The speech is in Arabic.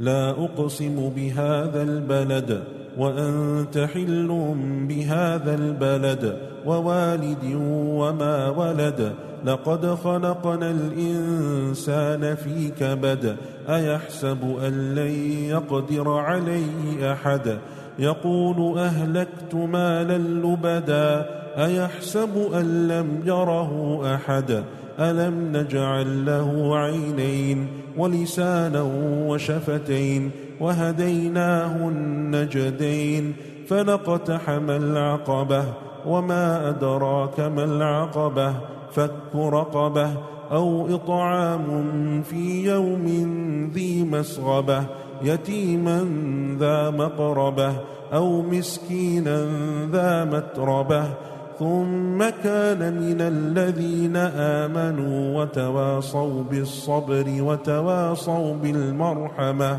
لا أقسم بهذا البلد. وأنت حل بهذا البلد ووالد وما ولد. لقد خلقنا الإنسان في كبد. أيحسب أن لن يقدر عليه أحد؟ يقول أهلكت مالا لبدا. أيحسب أن لم يره أحد؟ ألم نجعل له عينين ولسانا وشفتين؟ وهديناه النجدين فلقتحم العقبة وما أدراك ما العقبة فك رقبة أو إطعام في يوم ذي مسغبة يتيما ذا مقربة أو مسكينا ذا متربة ثم كان من الذين آمنوا وتواصوا بالصبر وتواصوا بالمرحمة